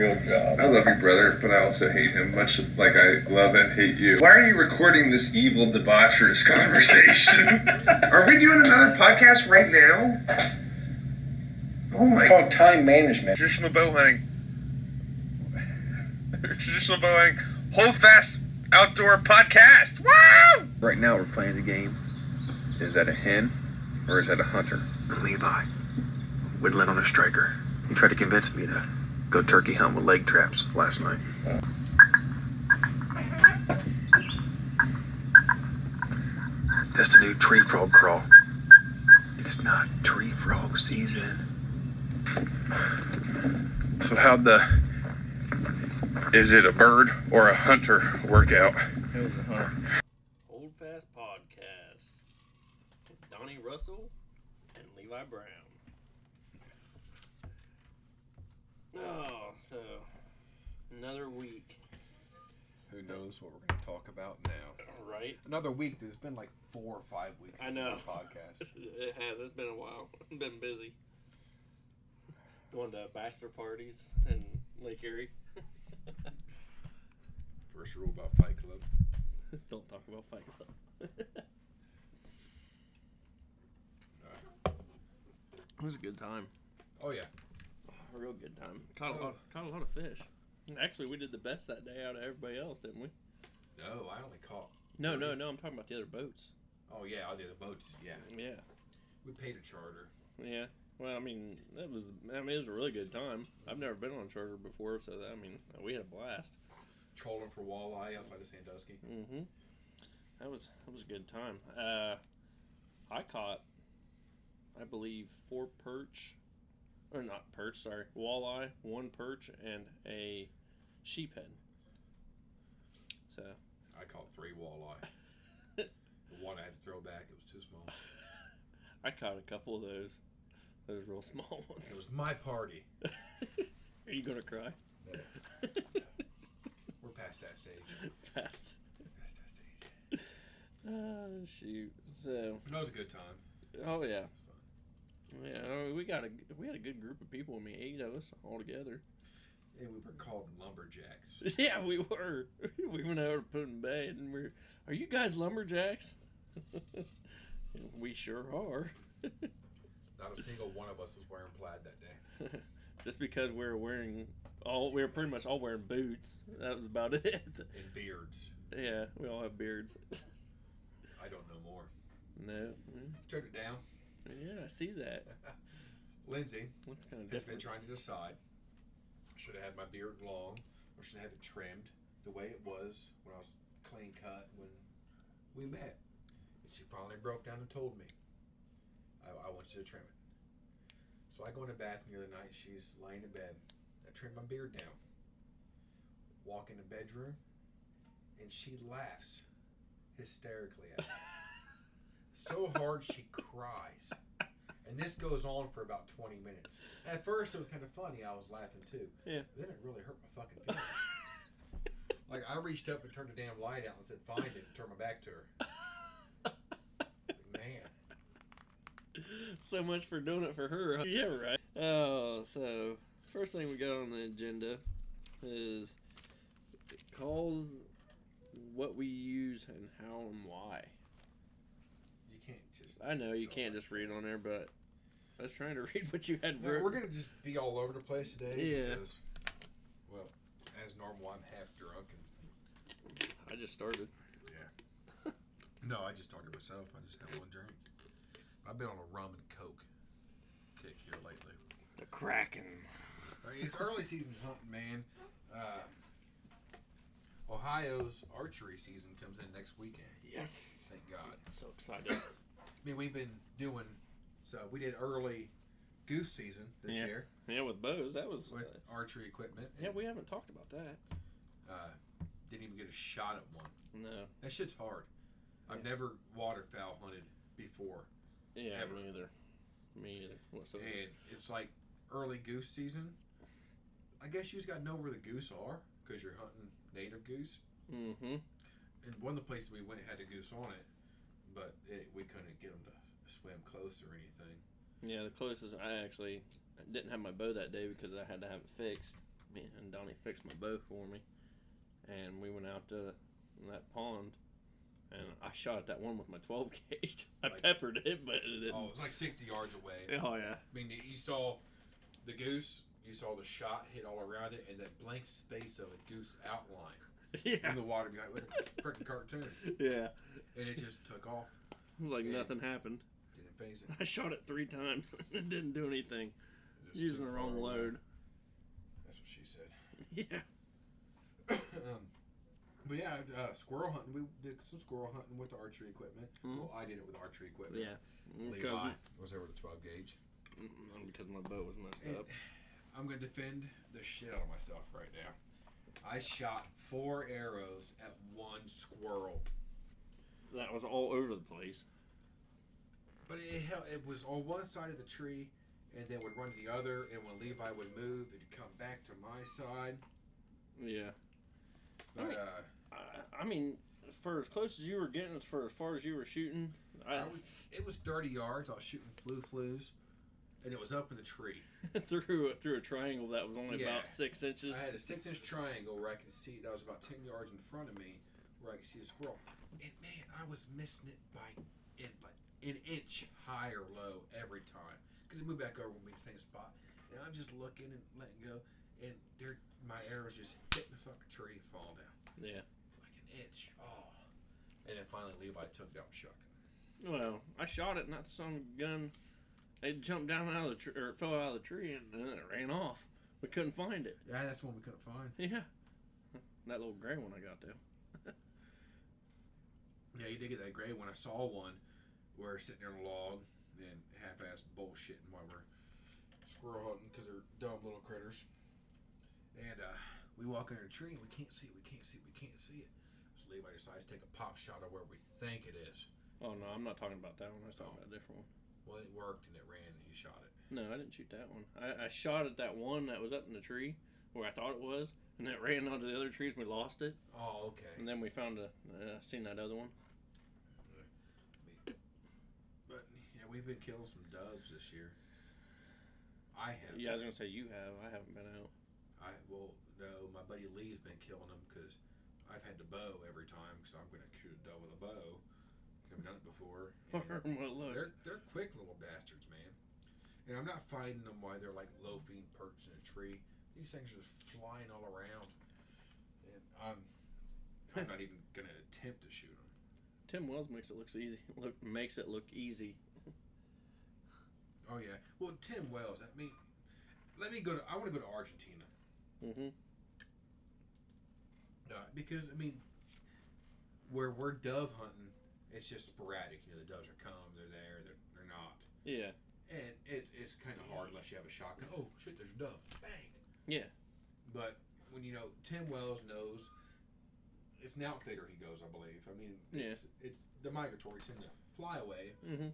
real job. I love you, brother, but I also hate him, much like I love and hate you. Why are you recording this evil, debaucherous conversation? are we doing another podcast right now? Oh my It's called time management. Traditional bow hunting. Traditional bow hunting. Hold fast outdoor podcast. Woo! Right now, we're playing the game. Is that a hen or is that a hunter? A Levi, whittling on a striker. He tried to convince me to go turkey hunt with leg traps last night. That's the new tree frog crawl. It's not tree frog season. So how'd the is it a bird or a hunter workout? Hold Fast Podcast with Donnie Russell and Levi Brown. Oh, so another week, Who knows what we're going to talk about now? right? Another week. There's been like four or five weeks. I know. the podcast. It has. It's been a while. been busy. Going to bachelor parties in Lake Erie. First rule about Fight Club. Don't talk about Fight Club. it was a good time. Oh yeah. A real good time. Caught a lot. Caught a lot of fish. Actually, we did the best that day out of everybody else, didn't we? No, I only caught. No, no, no. I'm talking about the other boats. Oh yeah, I did the boats. Yeah, Yeah, we paid a charter. yeah. Well, I mean, that was. I mean, it was a really good time. I've never been on a charter before, so that, I mean, we had a blast. Trolling for walleye outside of Sandusky. Mm-hmm. That was that was a good time. Uh, I caught, I believe, four perch, or not perch. Sorry, walleye, one perch, and a sheephead. So I caught three walleye. the one I had to throw back. It was too small. I caught a couple of those, those real small ones. It was my party. Are you gonna cry? We're past that stage. Fast. Past that stage. Oh shoot. So But that was a good time. oh yeah. It was fun. Yeah, we got a we had a good group of people. I mean, eight of us all together. And we were called lumberjacks. Yeah, we were. We went out to Put-in-Bay, and we're. Are you guys lumberjacks? we sure are. Not a single one of us was wearing plaid that day. Just because we were wearing all, we were pretty much all wearing boots. That was about it. And beards. Yeah, we all have beards. I don't know more. No. Turn it down. Yeah, I see that. Lindsay kind of has been trying to decide should I have my beard long or should I have it trimmed the way it was when I was clean cut when we met. And she finally broke down and told me, I, I want you to trim it. So I go in the bathroom the other night, she's laying in bed. I trim my beard down. Walk in the bedroom, and she laughs hysterically at me. so hard she cries. And this goes on for about 20 minutes. At first, it was kind of funny. I was laughing too. Yeah. Then it really hurt my fucking feelings. like, I reached up and turned the damn light out and said, find it, and turned my back to her. Like, man. so much for doing it for her. Yeah, right. Oh, so first thing we got on the agenda is calls what we use and how and why. Can't just. I know you can't just read on there, but I was trying to read what you had. No, wrote. we're going to just be all over the place today Yeah. because, well, as normal, I'm half drunk. And, I just started. yeah. no, I just talked to myself. I just had one drink. I've been on a rum and coke kick here lately. The Kraken. It's early season hunting, man. Uh, Ohio's archery season comes in next weekend. Yes. Thank God. So excited. I mean, we've been doing so. We did early goose season this Yeah. year yeah, with bows, that was. with archery equipment. yeah, and, we haven't talked about that. uh, didn't even get a shot at one. No. That shit's hard. I've never waterfowl hunted before, Yeah, Ever. me either. Me either. Whatsoever. and it's like early goose season. I guess you just got to know where the goose are because you're hunting native goose. Mm-hmm. And one of the places we went had a goose on it, but it, we couldn't get them to swim close or anything. Yeah, the closest I actually didn't have my bow that day because I had to have it fixed. me and Donnie fixed my bow for me, and we went out to that pond, and I shot at that one with my 12 gauge. I Like- peppered it, but it didn't. Oh, it was like 60 yards away. Oh yeah, I mean, you saw the goose, you saw the shot hit all around it, and that blank space of a goose outline in the water behind like a freaking cartoon. yeah. And it just took off. Like Yeah. nothing happened. Didn't faze it. I shot it three times. And it didn't do anything. Using the wrong away. load. That's what she said. Yeah. um, but yeah, uh, squirrel hunting. We did some squirrel hunting with the archery equipment. Mhm. Well, I did it with archery equipment. Yeah. Levi was there with a 12 gauge. mm, because my bow was messed And up. I'm gonna defend the shit out of myself right now. I shot four arrows at one squirrel, That was all over the place. but it hel- it was on one side of the tree, and then would run to the other. And when Levi would move, it'd come back to my side. Yeah. But mean- uh, I, I mean, for as close as you were getting, for as far as you were shooting, I, I was, it was 30 yards. I was shooting flu-flus, and it was up in the tree. through through a triangle that was only Yeah. about six inches. I had a six inch triangle where I could see that was about ten yards in front of me, where I could see the squirrel. And man, I was missing it by in like an inch high or low every time because it moved back over with me the same spot. And I'm just looking and letting go, and there my arrows just hitting the fucking tree and falling down Yeah. like an inch. Oh, and then finally Levi took it out with shotgun. Well, I shot it, not the son of a gun. It jumped down out of the tree, or it fell out of the tree, and then it ran off. We couldn't find it. Yeah, that's one we couldn't find. Yeah. That little gray one I got to. Yeah, you did get that gray one. I saw one where sitting there on a log and half-assed bullshitting while we're squirrel hunting because they're dumb little critters. And uh, we walk under a tree and we can't see it. We can't see it. We can't see it. So Levi decides to take a pop shot of where we think it is. Oh no, I'm not talking about that one. I was talking Oh. about a different one. Well, it worked and it ran and he shot it. No, I didn't shoot that one. I, I shot at that one that was up in the tree where I thought it was, and it ran onto the other trees. and We lost it, Oh, okay. and then we found a. Uh, seen that other one. But yeah, we've been killing some doves this year. I have. Yeah, I was gonna say you have. I haven't been out. I well no, my buddy Lee's been killing them because I've had the bow every time because I'm going to shoot a dove with a bow. Never done it before. they're they're quick little bastards, man. And I'm not finding them while they're like loafing, perched in a tree. These things are just flying all around, and I'm I'm not even going to attempt to shoot them. Tim Wells makes it looks easy. Look makes it look easy. Oh yeah. Well, Tim Wells. I mean, let me go to. I want to go to Argentina. Mm-hmm. Uh, because I mean, where we're dove hunting, it's just sporadic. You know, the doves are come, they're there, they're, they're not, Yeah. and it, it's kind of hard unless you have a shotgun. Oh shit, there's a dove, bang. Yeah. But when you know Tim Wells knows, it's an outfitter. He goes, I believe. I mean, it's it's the migratory tend to fly away, Mm-hmm.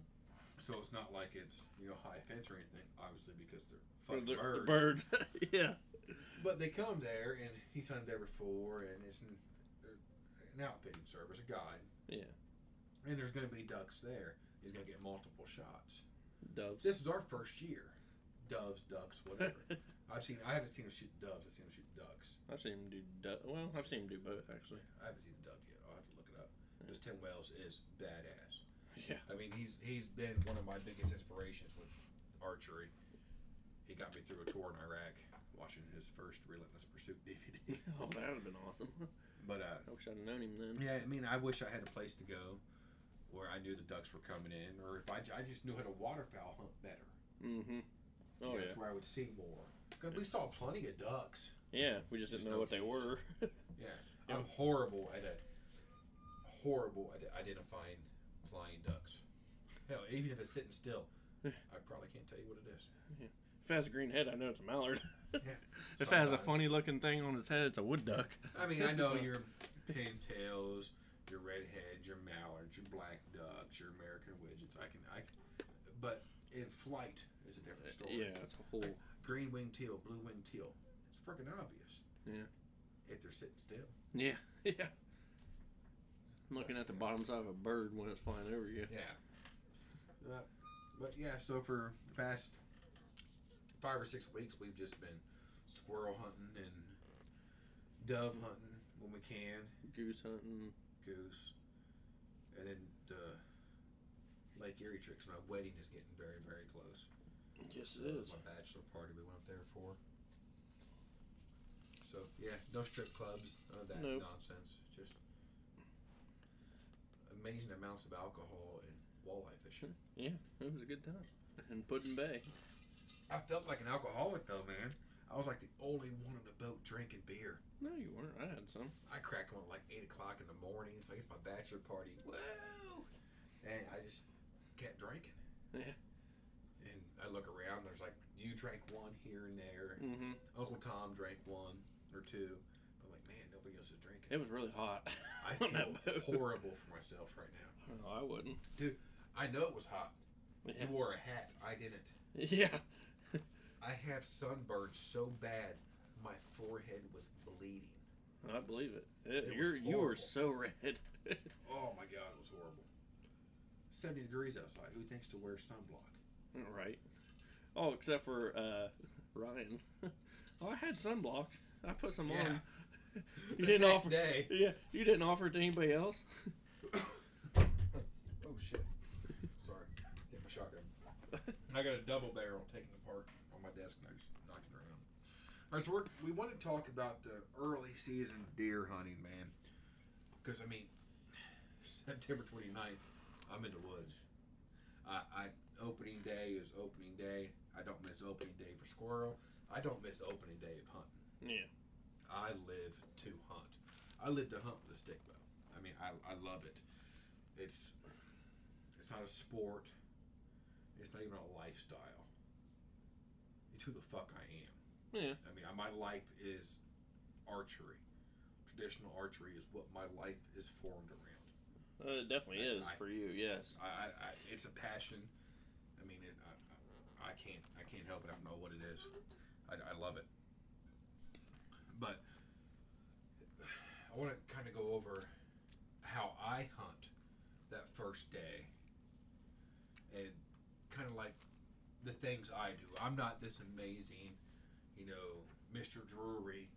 so it's not like it's you know high fence or anything. Obviously, because they're The, fucking the birds. birds. yeah. But they come there, and he's hunted there before, and it's an, an outfitting service, a guide. Yeah. And there's going to be ducks there. He's going to get multiple shots. Doves. This is our first year. Doves, ducks, whatever. I've seen. I haven't seen him shoot doves. I've seen him shoot ducks. I've seen him do. Du- well, I've seen him do both actually. I haven't seen the dove yet. I'll have to look it up. Because Tim Wells is badass. Yeah. I mean, he's he's been one of my biggest inspirations with archery. He got me through a tour in Iraq, watching his first Relentless Pursuit DVD. Oh, that would have been awesome. But uh, I wish I'd known him then. Yeah, I mean, I wish I had a place to go where I knew the ducks were coming in, or if I, I just knew how to waterfowl hunt better. Mm-hmm. Oh you know, yeah. where I would see more. 'Cause we saw plenty of ducks. Yeah. We just Just didn't know no what they were. Yeah, Yeah. I'm horrible at it. Horrible at identifying flying ducks. Hell, even if it's sitting still, I probably can't tell you what it is. if it has a green head, I know it's a mallard. Yeah, if it has a funny looking thing on its head, it's a wood duck. I mean, I know your pintails, your redheads, your mallards, your black ducks, your American widgeons. I can, I, but in flight is a different story. Yeah, it's a whole. green winged teal, blue winged teal. It's freaking obvious. Yeah. If they're sitting still. Yeah. Yeah. I'm looking at the bottom side of a bird when it's flying over you. Yeah. Uh, but yeah, so for the past five or six weeks, we've just been squirrel hunting and dove hunting when we can, Goose hunting. Goose, and then the Lake Erie tricks. My wedding is getting very, very close. Yes, it is. my bachelor party we went up there for. So yeah, no strip clubs, none of that Nope. nonsense. Just amazing amounts of alcohol and walleye fishing. Yeah, it was a good time. In Put-in-Bay. I felt like an alcoholic though, man. I was like the only one on the boat drinking beer. No, you weren't. I had some. I cracked one at like eight o'clock in the morning. It's like it's my bachelor party. Woo! And I just kept drinking. Yeah. And I look around. There's like you drank one here and there. Mm-hmm. Uncle Tom drank one or two. But like, man, nobody else is drinking. It was really hot. I feel horrible for myself right now. No, I wouldn't. Dude. I know it was hot. Yeah. You wore a hat. I didn't. Yeah. I have sunburned so bad, my forehead was bleeding. I believe it. It, It you're you were so red. Oh my god, it was horrible. 70 degrees outside. Who thinks to wear sunblock? right. Oh, except for uh, Ryan. oh, I had sunblock. I put some Yeah. on. The You didn't next offer. day. Yeah, you didn't offer it to anybody else. Oh shit. Sorry. Hit my shotgun. I got a double barrel taken apart on my desk and I just knocked it around. All right, so we're, we want to talk about the early season deer hunting, man. Because, I mean, September 29th, I'm in the woods. I, I Opening day is opening day. I don't miss opening day for squirrel. I don't miss opening day of hunting. Yeah. I live to hunt. I live to hunt with a stick bow. I mean, I, I love it. It's it's not a sport. It's not even a lifestyle. It's who the fuck I am. Yeah. I mean, my life is archery. Traditional archery is what my life is formed around. Uh, it definitely is I- for you. Yes. I, I, it's a passion. I mean, it, I, I, can't I can't help it. I don't know what it is. I, I love it. But I want to kind of go over how I hunt that first day, and kind of like the things I do. I'm not this amazing, you know, Mr. Drury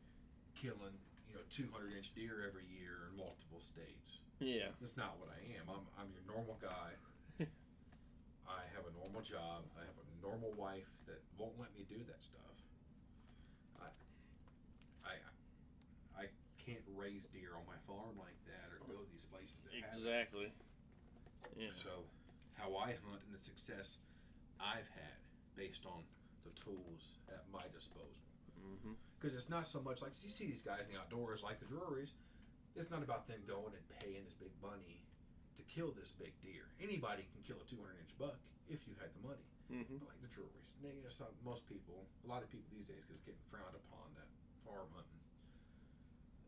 killing you know 200 inch deer every year in multiple states. Yeah. That's not what I am. I'm, I'm your normal guy. I have a normal job. I have a normal wife that won't let me do that stuff. I, I, I can't raise deer on my farm like that or go to these places that. Exactly. Yeah. So, how I hunt and the success I've had based on the tools at my disposal. Mm-hmm. Because it's not so much like you see these guys in the outdoors, like the Drury's. It's not about them going and paying this big money to kill this big deer. Anybody can kill a 200 inch buck if you had the money. Mm-hmm. But like the Drury's, they, you know, some, most people, a lot of people these days, because it's getting frowned upon that farm hunting,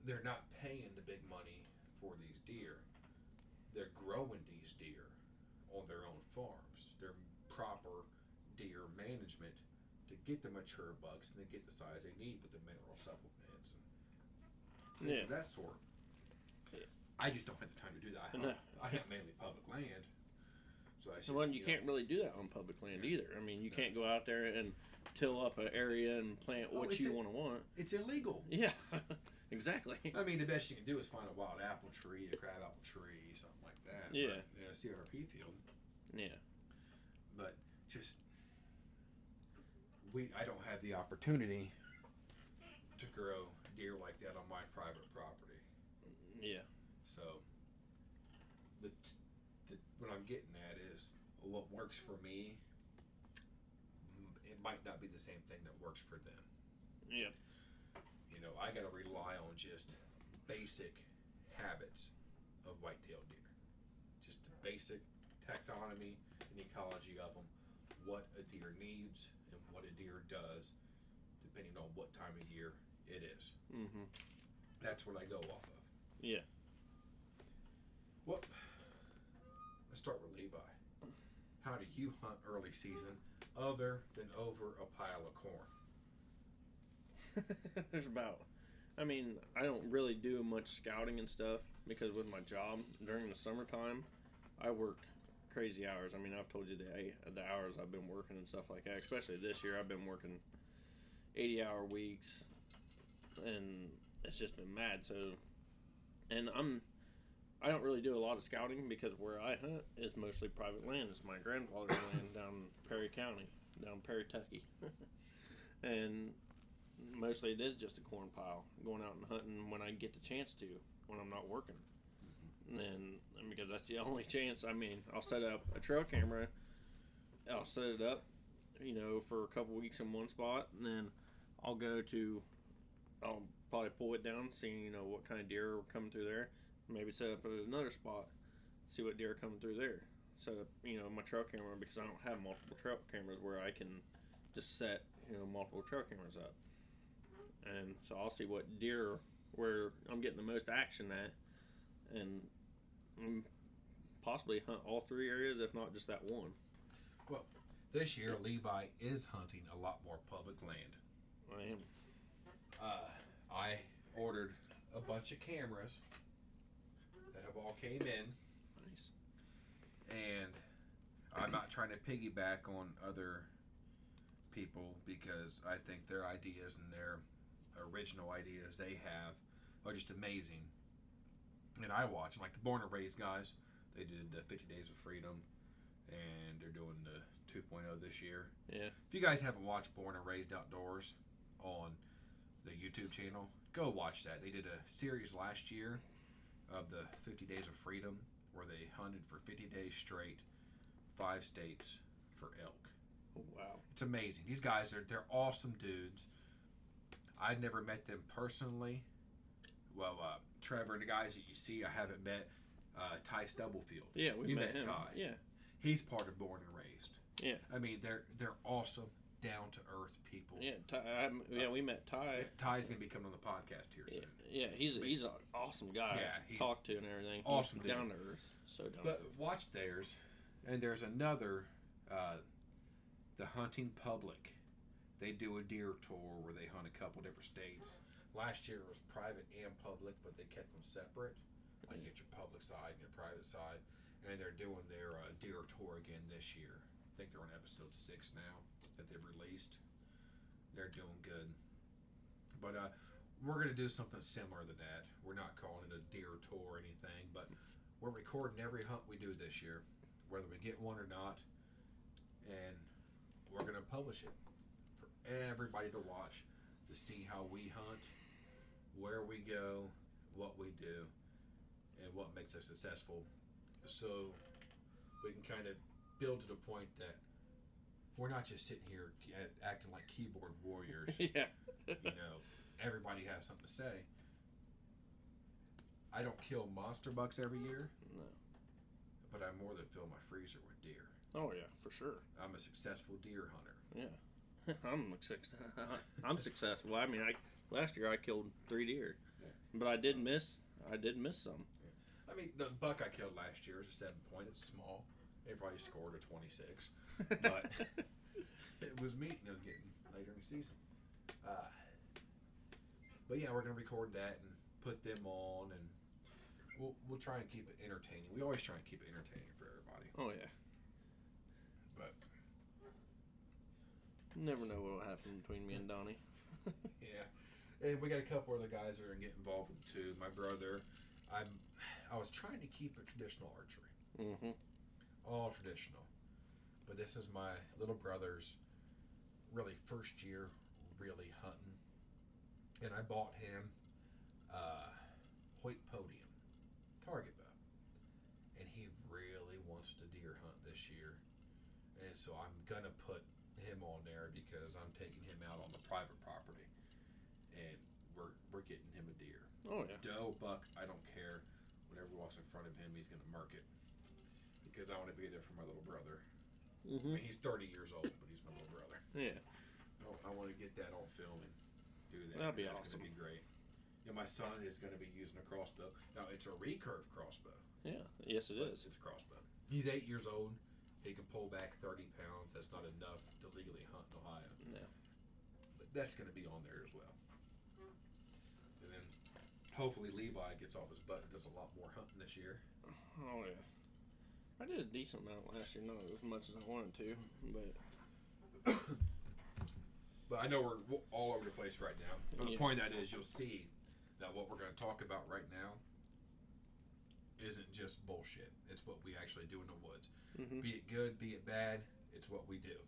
they're not paying the big money for these deer. They're growing these deer on their own farms. They're proper deer management to get the mature bucks and to get the size they need with the mineral supplements and Yeah. that sort. Yeah. I just don't have the time to do that. I No. I hunt mainly public land. So I So one, you know, can't really do that on public land Yeah. either. I mean, you No. can't go out there and till up an area and plant Oh, what you want to want. It's illegal. Yeah. exactly. I mean, the best you can do is find a wild apple tree, a crab apple tree, something like that. Yeah. But, you know, CRP field. Yeah. But just we, I don't have the opportunity to grow deer like that on my private property. Yeah. So the, the what I'm getting at is what works for me. It might not be the same thing that works for them. Yeah. You know, I got to rely on just basic habits of white-tailed deer. Just the basic taxonomy and ecology of them, what a deer needs and what a deer does, depending on what time of year it is. Mm-hmm. That's what I go off of. Yeah. Well, let's start with Levi. How do you hunt early season other than over a pile of corn? There's about. I mean, I don't really do much scouting and stuff because with my job during the summertime, I work crazy hours. I mean, I've told you the the hours I've been working and stuff like that. Especially this year, I've been working, 80 hour weeks, and it's just been mad. So, and I'm I don't really do a lot of scouting because where I hunt is mostly private land. It's my grandfather's land down Perry County, down Perry, Tucky, and mostly it is just a corn pile. Going out and hunting when I get the chance to, when I'm not working, and, because that's the only chance. I mean, I'll set up a trail camera. I'll set it up, you know, for a couple weeks in one spot, and then I'll go to. I'll probably pull it down, seeing you know what kind of deer are coming through there maybe set up at another spot, see what deer are coming through there. Set up, you know, my trail camera because I don't have multiple trail cameras where I can just set, you know, multiple trail cameras up. And so I'll see what deer where I'm getting the most action at, and mm, possibly hunt all three areas, if not just that one. Well, this year Levi is hunting a lot more public land. I am. Uh, I ordered a bunch of cameras that have all came in, Nice. and I'm not trying to piggyback on other people because I think their ideas and their original ideas they have are just amazing. And I watch them, like the Born and Raised guys. They did the 50 Days of Freedom, and they're doing the 2.0 this year. Yeah. If you guys haven't watched Born and Raised Outdoors on the YouTube channel, go watch that. They did a series last year of the 50 Days of Freedom where they hunted for 50 days straight, five states for elk. Oh, wow. It's amazing. These guys are they're awesome dudes. I'd never met them personally. Well, uh, Trevor and the guys that you see, I haven't met. Uh, Ty Stubblefield. Yeah, we you met, met him. Ty. Yeah. He's part of Born and Raised. Yeah. I mean, they're they're awesome, down to earth people. Yeah. Ty, I, yeah, we met Ty. Yeah, Ty's gonna be coming on the podcast here Yeah, soon. yeah, he's he's an awesome guy Yeah, to talk to and everything. awesome he's dude. down to earth, so down to But earth. watch theirs, and there's another, uh, the hunting public. They do a deer tour where they hunt a couple different states. Last year it was private and public, but they kept them separate. Like you get your public side and your private side, and they're doing their uh, deer tour again this year. I think they're on episode six now that they've released. They're doing good, but uh, we're gonna do something similar to that. We're not calling it a deer tour or anything, but we're recording every hunt we do this year, whether we get one or not, and we're gonna publish it for everybody to watch to see how we hunt, where we go, what we do, and what makes us successful. So we can kind of build to the point that we're not just sitting here acting like keyboard warriors. yeah, you know, everybody has something to say. I don't kill monster bucks every year, no. but I more than fill my freezer with deer. Oh yeah, for sure. I'm a successful deer hunter. Yeah, I'm success. I'm successful. I mean, I last year I killed three deer, Yeah. but I did miss. I did miss some. I mean, the buck I killed last year was a seven point. It's small. They probably scored a 26. But it was meat and it was getting later in the season. Uh, but yeah, we're going to record that and put them on and we'll, we'll try and keep it entertaining. We always try and keep it entertaining for everybody. oh yeah, But never know what will happen between me and Donnie. Yeah, and we got a couple other guys that are gonna get involved with it too. My brother, I'm, I was trying to keep it traditional archery, mm-hmm. all traditional, but this is my little brother's really first year really hunting, and I bought him uh, Hoyt Podium target bow, and he really wants to deer hunt this year, and so I'm gonna put him on there because I'm taking him out on the private we're getting him a deer. Oh yeah. Doe, buck, I don't care. Whatever walks in front of him, he's gonna mark it. Because I want to be there for my little brother. Mm-hmm. mean, he's 30 years old, but he's my little brother. Yeah. I, want to get that on film and do that. That'd be That's awesome. gonna be great. Yeah, my son is gonna be using a crossbow. Now it's a recurve crossbow. Yeah. Yes, it is. It's a crossbow. He's eight years old. He can pull back 30 pounds. That's not enough to legally hunt in Ohio. No. But that's going to be on there as well. Hopefully Levi gets off his butt and does a lot more hunting this year. Oh yeah. I did a decent amount last year, not as much as I wanted to, but But I know we're all over the place right now. But the point of that is, you'll see that what we're going to talk about right now isn't just bullshit. It's what we actually do in the woods. Mhm. Be it good, be it bad, it's what we do.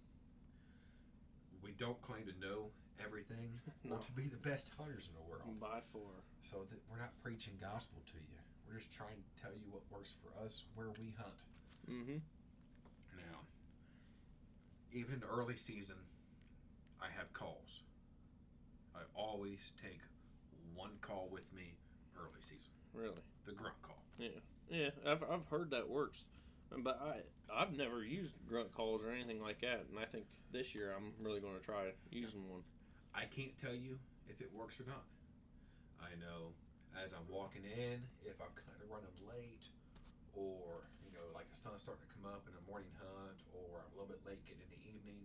We don't claim to know everything No. or to be the best hunters in the world. By four. So that we're not preaching gospel to you. We're just trying to tell you what works for us where we hunt. Mm-hmm. Now, even in the early season, I have calls. I always take one call with me early season, Really. the grunt call. Yeah. Yeah. I've, I've heard that works, but I I've never used grunt calls or anything like that, and I think this year I'm really going to try using one. I can't tell you if it works or not. I know as I'm walking in, if I'm kind of running late, or you know, like the sun's starting to come up in a morning hunt, or I'm a little bit late getting in the evening,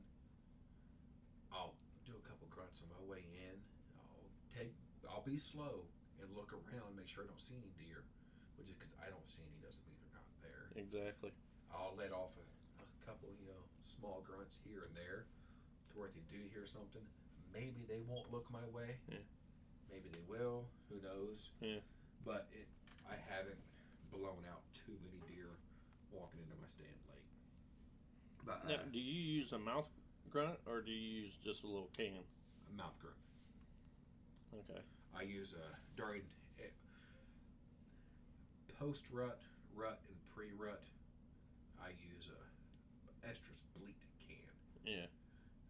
I'll do a couple grunts on my way in. I'll take, I'll be slow and look around, make sure I don't see any deer, but just because I don't see any doesn't mean they're not there. Exactly. I'll let off a, a couple, you know, small grunts here and there, to where if they do hear something, maybe they won't look my way. Yeah. Maybe they will. Who knows? Yeah. But it, I haven't blown out too many deer walking into my stand late. But Now, uh, do you use a mouth grunt or do you use just a little can? a mouth grunt. Okay. I use a during post rut, rut, and pre rut. I use a estrus bleat can. Yeah.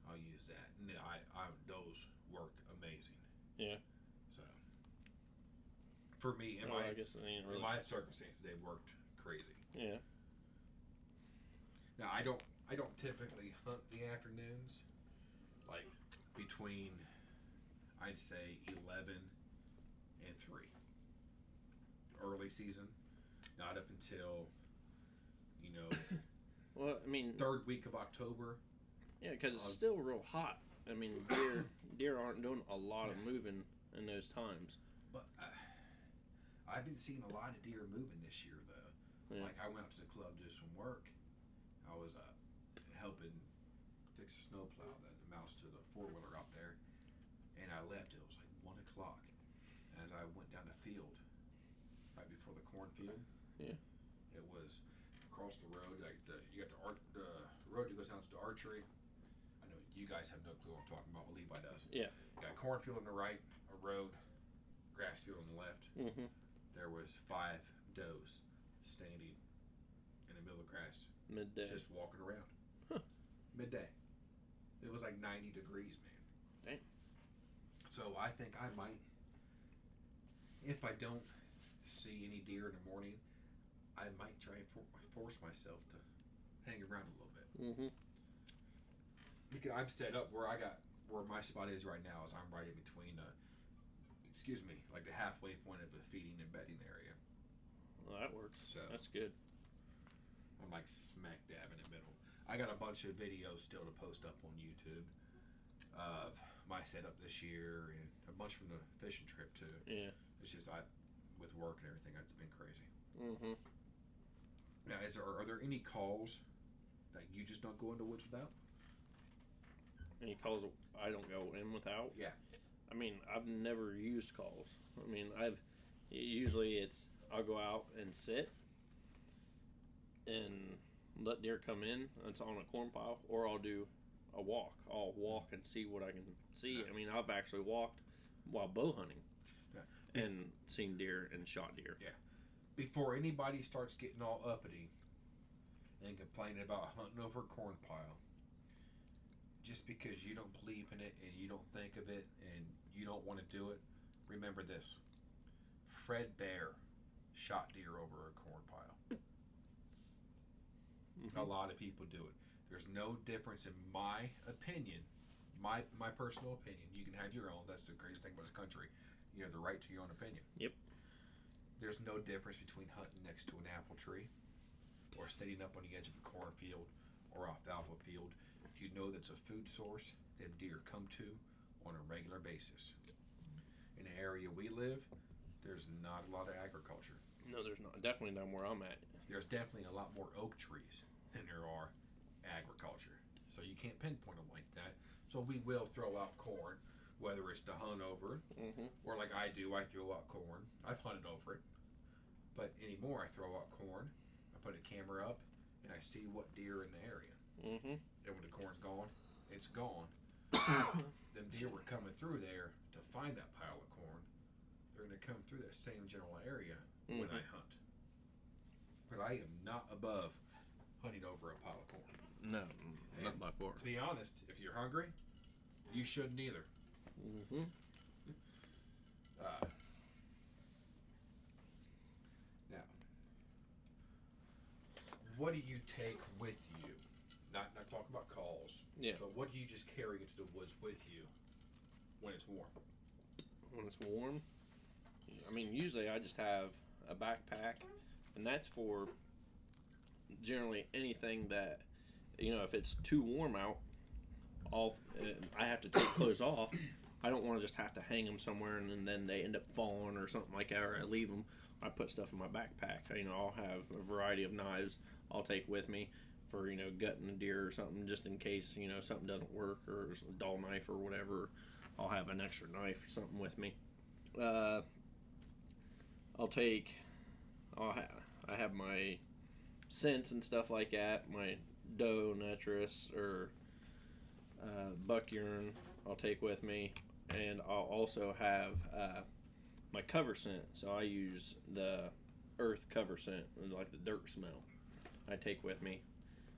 I'll use that. And I, I those work amazing. Yeah. So for me, in Well, my I guess it ain't in really. my circumstances, they worked crazy. Yeah. Now I don't I don't typically hunt the afternoons, like between I'd say eleven and three. Early season, not up until you know Well, I mean, third week of October. yeah, because it's still real hot. I mean, deer deer aren't doing a lot of moving in those times. But uh, I've been seeing a lot of deer moving this year, though. Yeah. Like I went up to the club to do some work. I was uh, helping fix a snowplow that mounts to the four wheeler out there, and I left. It was like one o'clock. As I went down the field, right before the cornfield. Yeah. It was across the road. Like the, you got the, the road that goes down to the archery. You guys have no clue what I'm talking about, but Levi does. Yeah. You got a cornfield on the right, a road, grass field on the left. Mm-hmm. There was five does standing in the middle of the grass, Midday. just walking around. Huh. Midday. It was like 90 degrees, man. Dang. So I think I might, if I don't see any deer in the morning, I might try and for, force myself to hang around a little bit. mm-hmm. Because I'm set up where I got where my spot is right now is I'm right in between the excuse me, like the halfway point of the feeding and bedding area. Well, that works. So- That's good. I'm like smack dab in the middle. I got a bunch of videos still to post up on YouTube of my setup this year and a bunch from the fishing trip too. Yeah. It's just I with work and everything, it's been crazy. Mm-hmm. Now, is there are there any calls that you just don't go into woods without? Any calls I don't go in without? Yeah. I mean, I've never used calls. I mean, I've usually it's I'll go out and sit and let deer come in. It's on a corn pile, or I'll do a walk. I'll walk and see what I can see. I mean, I've actually walked while bow hunting Yeah. and seen deer and shot deer. Yeah. Before anybody starts getting all uppity and complaining about hunting over a corn pile, just because you don't believe in it and you don't think of it and you don't want to do it, remember this. Fred Bear shot deer over a corn pile. Mhm. A lot of people do it. There's no difference in my opinion, my my personal opinion. You can have your own. That's the greatest thing about this country. You have the right to your own opinion. Yep. There's no difference between hunting next to an apple tree or sitting up on the edge of a cornfield or off alfalfa field. You know that's a food source them deer come to on a regular basis. In the area we live, there's not a lot of agriculture. No, there's not. Definitely not where I'm at. There's definitely a lot more oak trees than there are agriculture. So you can't pinpoint them like that. So we will throw out corn, whether it's to hunt over, Mm-hmm. or like I do, I throw out corn. I've hunted over it, but anymore I throw out corn. I put a camera up, and I see what deer in the area. Mm-hmm. And when the corn's gone, it's gone. Them deer were coming through there to find that pile of corn. They're going to come through that same general area when Mhm. I hunt. But I am not above hunting over a pile of corn. No, not by far. To be honest, if you're hungry, you shouldn't either. Mm-hmm. Uh, now, what do you take with you? Not not talking about calls. Yeah. But what do you just carry into the woods with you when it's warm? when it's warm. I mean, usually I just have a backpack, and that's for generally anything that you know. If it's too warm out, all I have to take clothes off. I don't want to just have to hang them somewhere and then, then they end up falling or something like that, or I leave them. I put stuff in my backpack. You know, I'll have a variety of knives I'll take with me for you know gutting a deer or something, just in case you know something doesn't work or a dull knife or whatever. I'll have an extra knife or something with me. Uh, I'll take. I'll I have my scents and stuff like that. My doe estrus or uh, buck urine. I'll take with me, and I'll also have uh, my cover scent. So I use the earth cover scent, like the dirt smell. I take with me.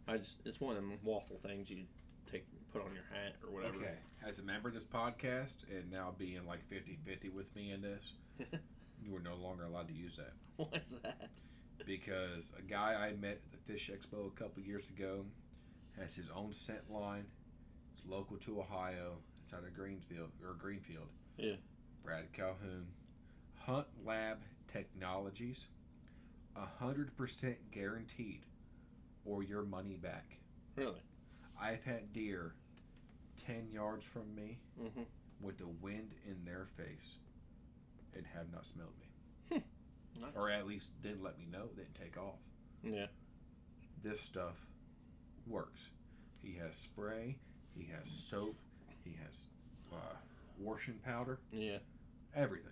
I just it's one of them waffle things you take put on your hat or whatever. Okay. As a member of this podcast and now being like 50 50 with me in this, you are no longer allowed to use that. What's that? Because a guy I met at the Fish Expo a couple years ago has his own scent line. It's local to Ohio. It's out of Greenfield or Greenfield. Yeah. Brad Calhoun. Hunt Lab Technologies. A hundred percent guaranteed, or your money back. Really? I've had deer ten yards from me Mm-hmm. with the wind in their face and have not smelled me. Nice. Or at least didn't let me know, didn't take off. Yeah. This stuff works. He has spray, he has soap, he has uh, washing powder, Yeah. everything.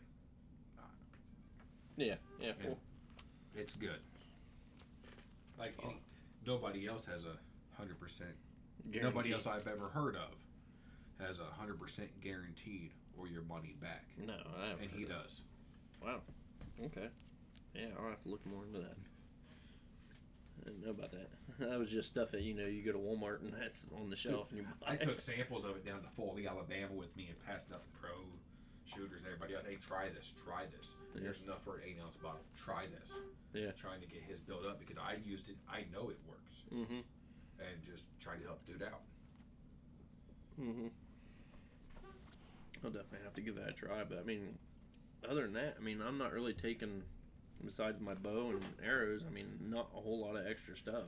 Yeah. Yeah. Cool. it's good. Like any, nobody else has a hundred percent. Nobody else I've ever heard of has a hundred percent guaranteed or your money back, No, I haven't. and he of does. Wow. Okay. Yeah, I'll have to look more into that. I didn't know about that. That was just stuff that you know you go to Walmart and that's on the shelf and you buy. I took samples of it down to Foley, Alabama with me and passed it out to pro shooters and everybody else. Hey, try this, try this. Yeah. There's enough for an eight ounce bottle. Try this. Yeah. Trying to get his build up because I used it. I know it works. Mm-hmm. And just trying to help dude out. Mm-hmm. I'll definitely have to give that a try. But I mean, other than that, I mean, I'm not really taking, besides my bow and arrows. I mean, not a whole lot of extra stuff.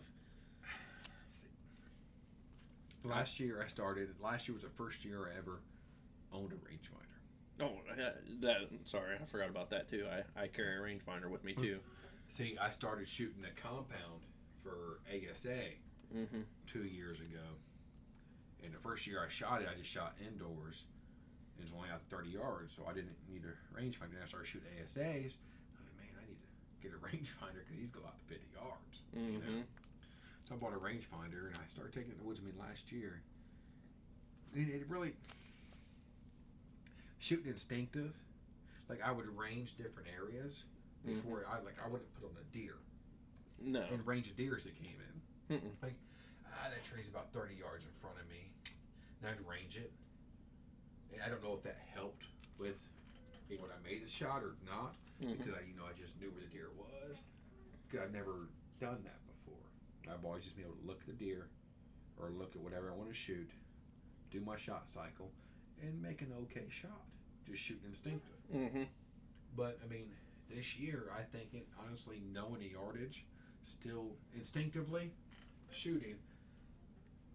Last year I started. Last year was the first year I ever owned a rangefinder. Oh, that. Sorry, I forgot about that too. I, I carry a rangefinder with me too. See, I started shooting a compound for ASA Mm-hmm. two years ago. And the first year I shot it, I just shot indoors. It was only out 30 yards, so I didn't need a rangefinder. Then I started shooting ASAs. I was like, man, I need to get a rangefinder because these go out to 50 yards. Mm-hmm. know? So I bought a rangefinder and I started taking it in the woods with me last year. And it really shooting instinctive. Like I would range different areas before I like I wouldn't put on a deer No. and range of deer deers that came in. Mm-mm. Like, ah, that tree's about 30 yards in front of me. And I'd range it. And I don't know if that helped with when I made the shot or not, Mhm. because I, you know, I just knew where the deer was. Because I've never done that before. I've always just been able to look at the deer or look at whatever I want to shoot, do my shot cycle, and make an okay shot. Just shooting instinctive. Mm-hmm. But I mean, this year I think it honestly knowing the yardage, still instinctively shooting.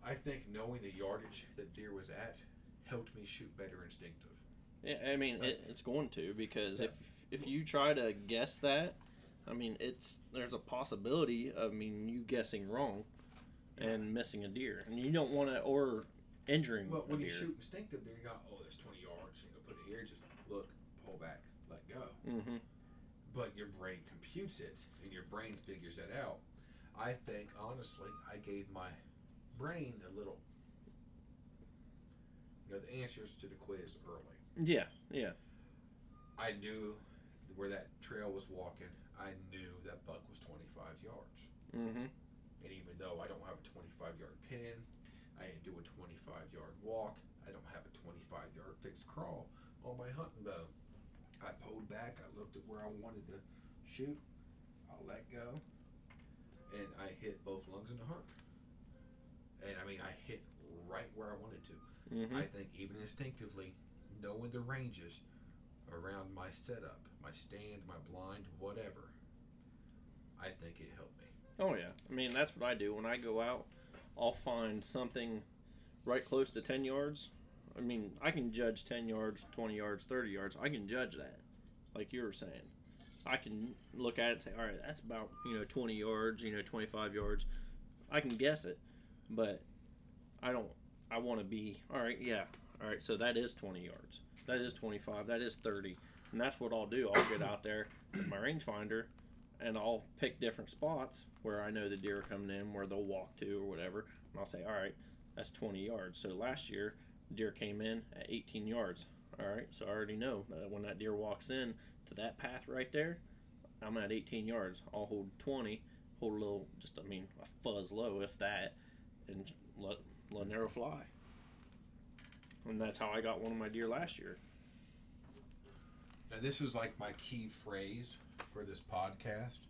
I think knowing the yardage that deer was at helped me shoot better instinctive. Yeah, I mean, it, it's going to because if if you try to guess that, I mean, it's there's a possibility of I mean you guessing wrong and missing a deer, and you don't want to, or injuring Well, a when you deer. shoot instinctively, you're not, oh, that's 20 yards. You know, put it here, just look, pull back, let go. Mm-hmm. But your brain computes it, and your brain figures that out. I think, honestly, I gave my brain a little, you know, the answers to the quiz early. Yeah, yeah. I knew where that trail was walking. I knew that buck was 25 yards. Mm-hmm. And even though I don't have a 25 yard pin, I didn't do a 25 yard walk, I don't have a 25 yard fixed crawl on my hunting bow. I pulled back, I looked at where I wanted to shoot, I let go, and I hit both lungs and the heart. And I mean, I hit right where I wanted to. Mm-hmm. I think even instinctively, knowing the ranges around my setup, my stand, my blind, whatever, I think it helped me. Oh yeah. I mean, that's what I do when I go out. I'll find something right close to ten yards. I mean, I can judge ten yards, twenty yards, thirty yards. I can judge that, like you were saying. I can look at it and say, all right, that's about you know twenty yards, you know twenty five yards. I can guess it, but I don't. I want to be all right. Yeah, all right. So that is twenty yards. That is twenty five. That is thirty. And that's what I'll do. I'll get out there with my rangefinder and I'll pick different spots where I know the deer are coming in, where they'll walk to or whatever. And I'll say, all right, that's 20 yards. So last year, deer came in at 18 yards. All right, so I already know that when that deer walks in to that path right there, I'm at 18 yards. I'll hold 20, hold a little, just I mean, a fuzz low, if that, and let let an arrow fly. And that's how I got one of my deer last year. Now, this is like my key phrase for this podcast.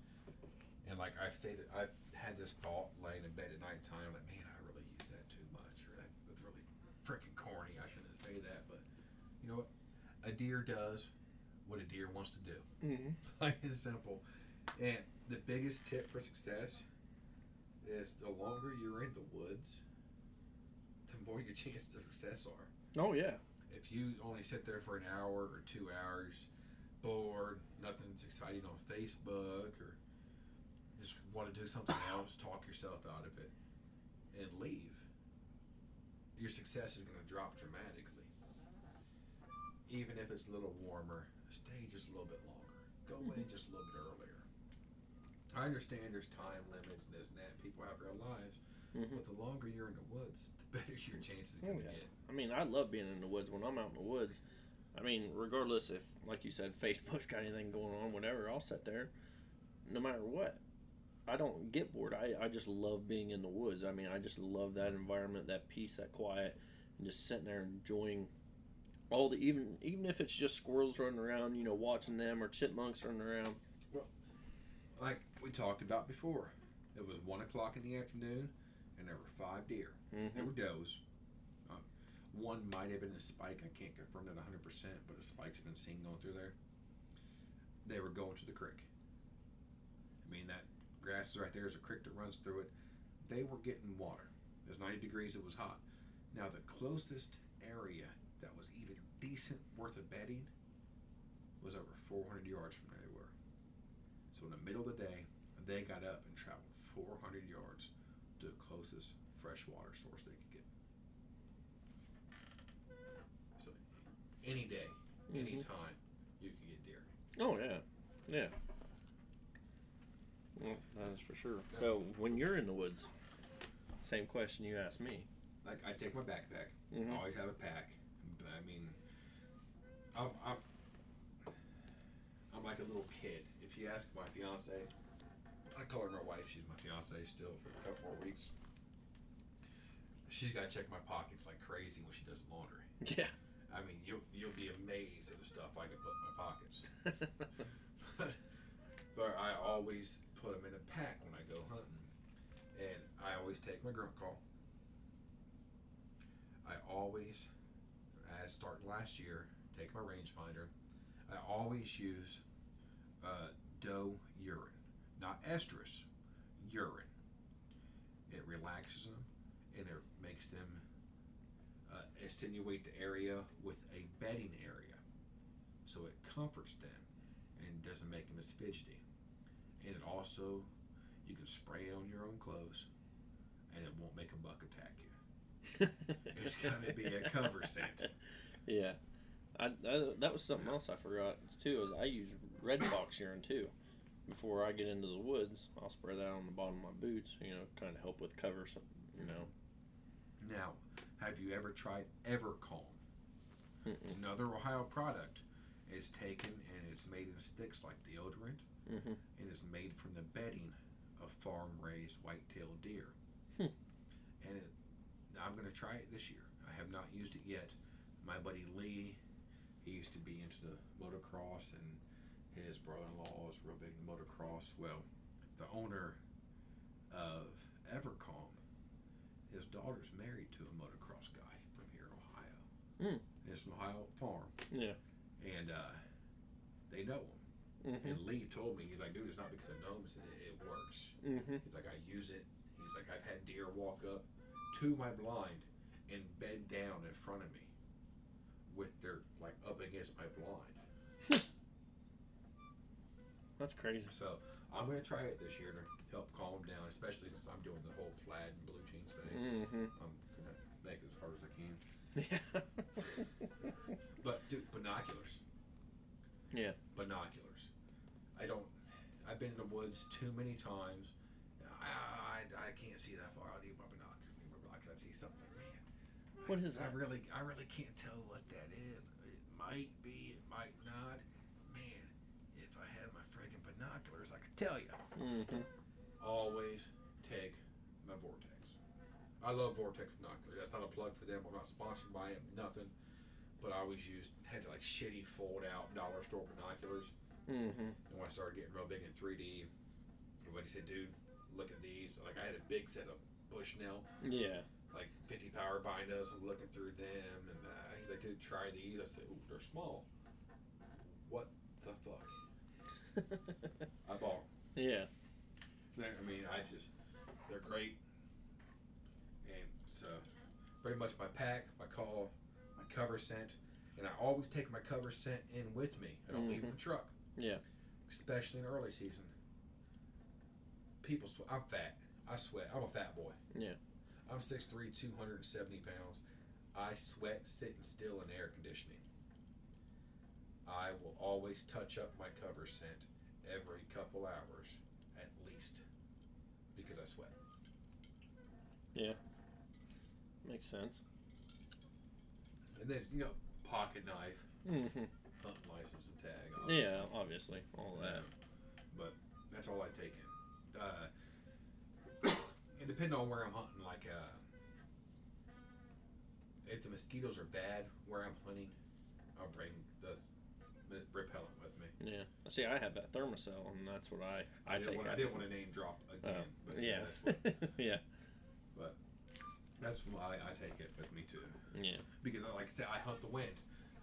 And like I've stated, I've had this thought laying in bed at nighttime, like, man, I really use that too much, or that, that's really freaking corny. I shouldn't say that, but you know what? A deer does what a deer wants to do. Mm-hmm. Plain and simple. And the biggest tip for success is the longer you're in the woods, the more your chances of success are Oh yeah. if you only sit there for an hour or two hours, bored, nothing's exciting on Facebook, or just want to do something else, talk yourself out of it, and leave, your success is going to drop dramatically. Even if it's a little warmer, stay just a little bit longer. Go away just a little bit earlier. I understand there's time limits and this and that. People have real lives. Mhm. But the longer you're in the woods, the better your chances Oh, are going to yeah. get. I mean, I love being in the woods when I'm out in the woods. I mean, regardless if, like you said, Facebook's got anything going on, whatever, I'll sit there no matter what. I don't get bored. I, I just love being in the woods. I mean, I just love that environment, that peace, that quiet, and just sitting there enjoying all the even even if it's just squirrels running around, you know, watching them or chipmunks running around. Well, like we talked about before. It was one o'clock in the afternoon, and there were five deer. There Mm-hmm. were does. Um, one might have been a spike. I can't confirm that 100%, but a spike's been seen going through there. They were going to the creek. I mean, that grass is right there. There's a creek that runs through it. They were getting water. It was 90 degrees. It was hot. Now, the closest area that was even decent worth of bedding was over 400 yards from where they were. So in the middle of the day, they got up and traveled 400 yards to the closest freshwater source they could get. So any day, any Mhm. time, you can get deer. Oh yeah, yeah. Well, that is for sure. So when you're in the woods, same question you asked me. Like I take my backpack. Mhm. I always have a pack. But I mean, I'm, I'm I'm like a little kid. If you ask my fiance, I call her my wife. She's my fiance still for a couple more weeks. She's got to check my pockets like crazy when she does laundry. Yeah. I mean, you'll you'll be amazed at the stuff I can put in my pockets. but I always put them in a pack when I go hunting, and I always take my grunt call. I always, as starting last year, take my rangefinder. I always use uh, doe urine, not estrus, urine. It relaxes them, and it makes them uh, the area with a bedding area, so it comforts them and doesn't make them as fidgety. And it also, you can spray it on your own clothes, and it won't make a buck attack you. It's gotta be a cover scent. Yeah, I, I that was something else I forgot too. Is I use red fox urine too. Before I get into the woods, I'll spray that on the bottom of my boots. You know, kind of help with cover. Some, you know. Now, have you ever tried Evercalm? It's another Ohio product. It's taken and it's made in sticks like deodorant, Mhm. It's made from the bedding of farm-raised white-tailed deer. Hmm. And it, I'm going to try it this year. I have not used it yet. My buddy Lee, he used to be into the motocross, and his brother-in-law is real big in motocross. Well, the owner of Evercalm, his daughter's married to a motocross guy from here in Ohio. And it's an Ohio farm, Yeah. and uh, they know him. Hmm And Lee told me, he's like, dude, it's not because of it's, it, it works. hmm He's like, I use it. He's like, I've had deer walk up to my blind and bend down in front of me with their, like, up against my blind. That's crazy. So I'm going to try it this year to help calm them down, especially since I'm doing the whole plaid and blue jeans thing. hmm I'm going to make it as hard as I can. Yeah. But, dude, binoculars. yeah. binoculars. I don't. I've been in the woods too many times. I, I, I can't see that far. I need my binoculars. I need my binoculars. I see something, man. What is I that? really, I really can't tell what that is. It might be. It might not. Man, if I had my friggin' binoculars, I could tell you. hmm Always take my Vortex. I love Vortex binoculars. That's not a plug for them. I'm not sponsored by them. Nothing. But I always used had like shitty fold out dollar store binoculars. Hmm And when I started getting real big in 3D, everybody said, dude, look at these. Like, I had a big set of Bushnell, Yeah. like 50 power binders. I'm looking through them. And uh, he's like, dude, try these. I said, ooh, they're small. What the fuck? I bought Them. yeah. I mean, I just, they're great. And so, pretty much my pack, my call, my cover scent. And I always take my cover scent in with me. I don't leave it in the truck. Yeah. especially in early season. People, sweat. I'm fat. I sweat. I'm a fat boy. Yeah. I'm 6'3", 270 pounds. I sweat sitting still in air conditioning. I will always touch up my cover scent every couple hours, at least, because I sweat. Yeah. Makes sense. And then, you know, pocket knife, hmm hunting license and tag. Yeah, obviously, all that. But that's all I take in. Uh, and depending on where I'm hunting, like uh, if the mosquitoes are bad where I'm hunting, I'll bring the, the repellent with me. Yeah. See, I have that Thermacell, and that's what I I, I, didn't want, I didn't want to name drop Oh, again, but yeah. that's, what, yeah. but that's why I take it with me too. Yeah. Because, like I said, I hunt the wind.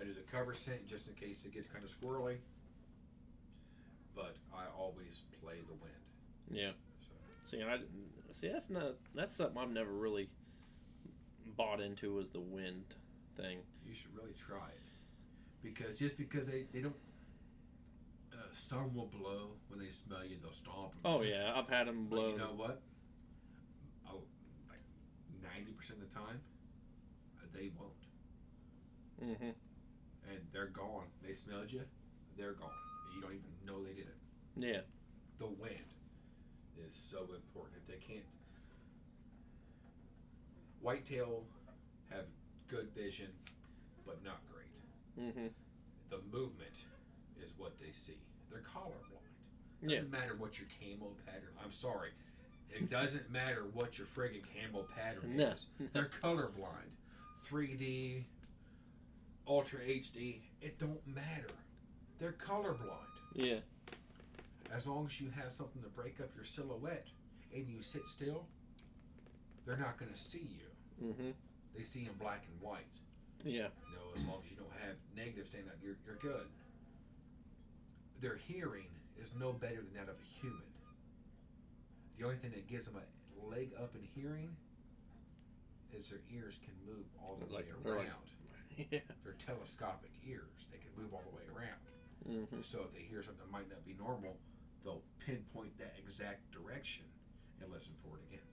I do the cover scent just in case it gets kind of squirrely. But I always play the wind. Yeah. So. See, I see that's not that's something I've never really bought into was the wind thing. You should really try it. Because just because they, they don't. Uh, some will blow when they smell you, they'll stomp. Oh yeah, I've had them But blow. you know what? I'll, like 90% of the time, uh, they won't. hmm And they're gone. They smelled you, they're gone. You don't even know they did it. Yeah. The wind is so important. If they can't. Whitetail have good vision, but not great. hmm the movement is what they see. They're colorblind. Yeah. Doesn't matter what your camo pattern. I'm sorry. It doesn't matter what your friggin' camo pattern No. is. They're colorblind. 3D, Ultra HD. It don't matter. They're colorblind. Yeah. As long as you have something to break up your silhouette and you sit still, they're not going to see you. Mm-hmm. They see in black and white. Yeah. You know, as long as you don't have negative stand out, you're, you're good. Their hearing is no better than that of a human. The only thing that gives them a leg up in hearing is their ears can move all the Like- way around. like- Yeah. They're telescopic ears. They can move all the way around. hmm So if they hear something that might not be normal, they'll pinpoint that exact direction and listen for it again.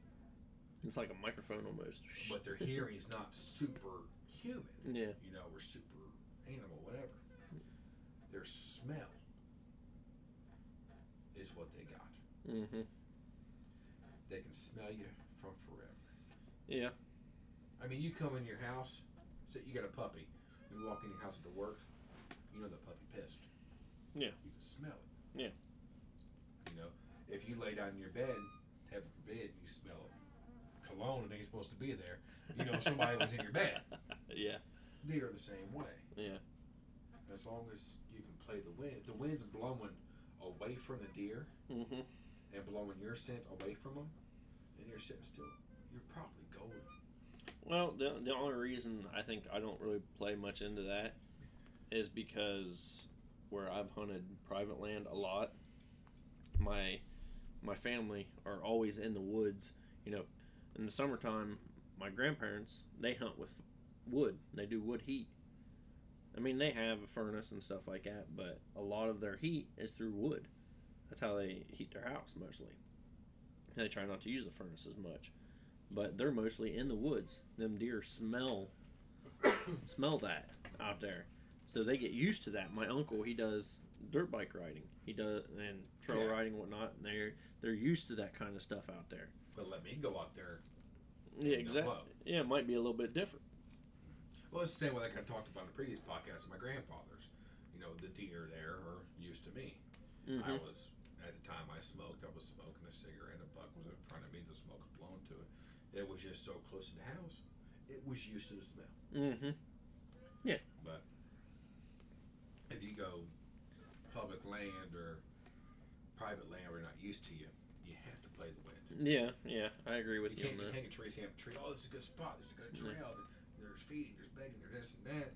It's like a microphone almost. but their hearing is not super human. Yeah. You know, or super animal, whatever. Their smell is what they got. Mm-hmm. They can smell you from forever. Yeah. I mean, you come in your house, say you got a puppy, you walk in your house to work, you know the puppy pissed. Yeah. You can smell it. Yeah. You know, if you lay down in your bed, heaven forbid, you smell it. cologne and ain't supposed to be there, you know somebody was in your bed. yeah. They are the same way. Yeah. As long as you can play the wind. If the wind's blowing away from the deer Mm-hmm. and blowing your scent away from them, and you're sitting still, you're probably. Well, the the only reason I think I don't really play much into that is because where I've hunted private land a lot, my my family are always in the woods. You know, in the summertime, my grandparents they hunt with wood. They do wood heat. I mean, they have a furnace and stuff like that, but a lot of their heat is through wood. That's how they heat their house mostly. They try not to use the furnace as much but they're mostly in the woods. Them deer smell smell that out there, so they get used to that. My uncle he does dirt bike riding, he does and trail Yeah. riding and whatnot. And they're they're used to that kind of stuff out there. But let me go out there. Yeah, exactly. Yeah, it might be a little bit different. Well, it's the same way I kind of talked about in the previous podcast of my grandfather's. You know, the deer there are used to me. I Mhm. was at the time I smoked. I was smoking a cigarette. A buck was in front of me. The smoke was blowing to it. It was just so close to the house. It was used to the smell. Mm-hmm. Yeah. But if you go public land or private land, we're not used to you. You have to play the wind. Yeah, yeah, I agree with You you, can't just hang a tree, a tree. Oh, this is a good spot. There's a good Yeah. trail. There's feeding. There's bedding. There's this and that,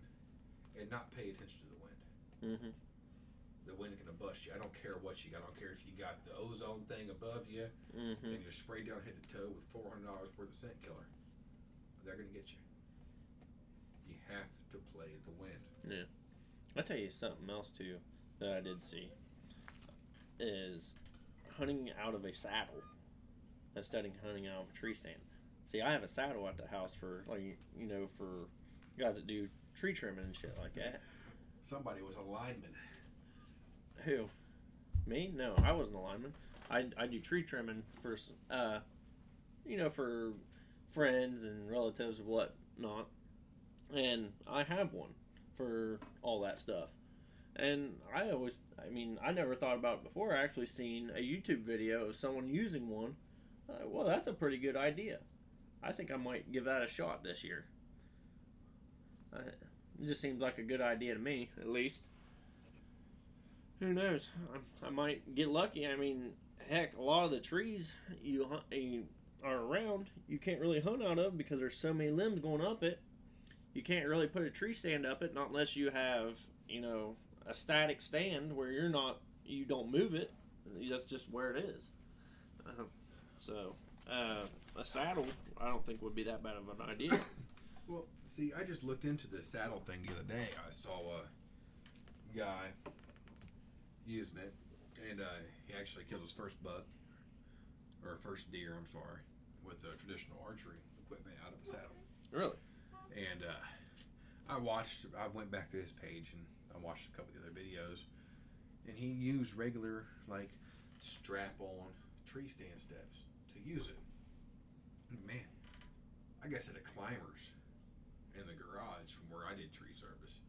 and not pay attention to the wind. Mm-hmm. The wind's gonna bust you. I don't care what you got. I don't care if you got the ozone thing above you Mm-hmm. and you're sprayed down head to toe with four hundred dollars worth of scent killer. They're gonna get you. You have to play the wind. Yeah. I'll tell you something else too that I did see is hunting out of a saddle instead of hunting out of a tree stand. See, I have a saddle at the house for like you know for guys that do tree trimming and shit like that. Somebody was a lineman. Who? Me? No, I wasn't a lineman. I, I do tree trimming for uh, you know for friends and relatives and whatnot, and I have one for all that stuff. And I always, I mean, I never thought about it before. I actually seen a YouTube video of someone using one. Uh, well, that's a pretty good idea. I think I might give that a shot this year. Uh, it just seems like a good idea to me, at least. Who knows? I, I might get lucky. I mean, heck, a lot of the trees you you are around, you can't really hunt out of because there's so many limbs going up it. You can't really put a tree stand up it, not unless you have, you know, a static stand where you're not, you don't move it. That's just where it is. Uh, so, uh, a saddle, I don't think would be that bad of an idea. Well, see, I just looked into the saddle thing the other day. I saw a guy using it, and uh, he actually killed his first buck, or first deer, I'm sorry, with uh, traditional archery equipment out of a saddle. really? And uh, I watched, I went back to his page and I watched a couple of the other videos, and he used regular, like, strap on tree stand steps to use it. Man, I guess at a climbers in the garage from where I did tree service.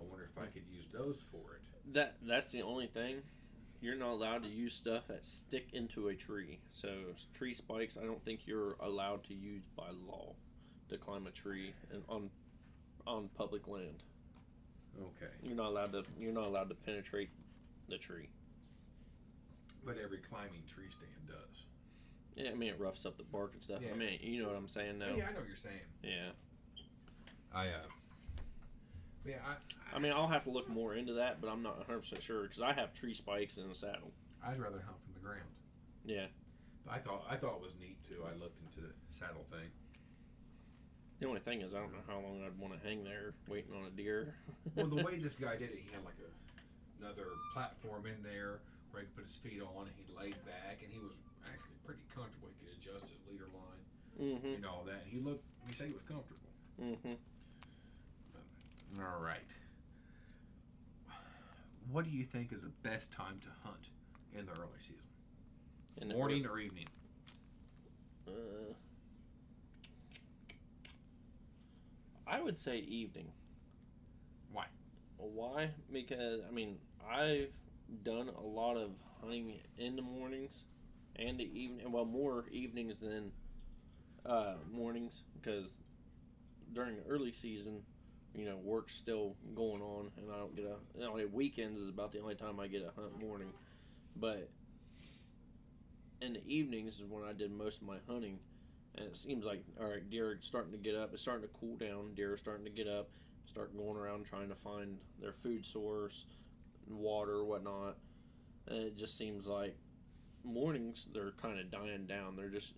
I wonder if I could use those for it. That that's the only thing. You're not allowed to use stuff that stick into a tree. So tree spikes, I don't think you're allowed to use by law to climb a tree and on on public land. Okay. You're not allowed to. You're not allowed to penetrate the tree. But every climbing tree stand does. Yeah, I mean it roughs up the bark and stuff. Yeah. I mean, you know what I'm saying, though. Yeah, I know what you're saying. Yeah. I uh yeah, I, I mean, I'll have to look more into that, but I'm not 100 percent sure because I have tree spikes in a saddle. I'd rather hunt from the ground. Yeah. But I thought I thought it was neat too. I looked into the saddle thing. The only thing is, I don't know how long I'd want to hang there waiting on a deer. Well, the way this guy did it, he had like a another platform in there where he could put his feet on, and he laid back, and he was actually pretty comfortable. He could adjust his leader line. Mm-hmm. and all that. And he looked, he said he was comfortable. Mm-hmm. All right. What do you think is the best time to hunt in the early season? It Morning was- or evening? Uh, I would say evening. Why? Why? Because I mean, I've done a lot of hunting in the mornings and the evening. Well, more evenings than uh, mornings because during the early season, you know, work's still going on, and I don't get a. You know, weekends is about the only time I get a hunt morning, but in the evenings is when I did most of my hunting. And it seems like all right, deer are starting to get up. It's starting to cool down. Deer are starting to get up start going around trying to find their food source, water, whatnot. And it just seems like mornings they're kind of dying down. They're just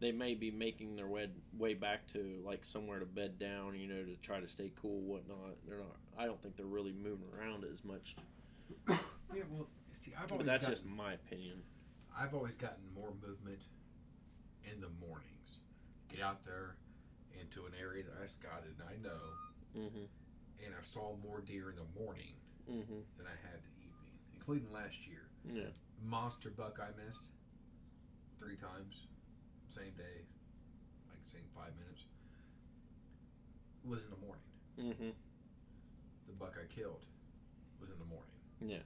they may be making their way way back to like somewhere to bed down, you know, to try to stay cool, whatnot. They're not. I don't think they're really moving around as much. Yeah, well, see, I've But always that's gotten, just my opinion. I've always gotten more movement in the mornings. Get out there into an area that I've scouted and I know, Mhm. and I saw more deer in the morning Mhm. than I had the evening, including last year. Yeah. Monster buck I missed three times, same day, like same five minutes. Was in the morning. Mhm. The buck I killed was in the morning. Yeah.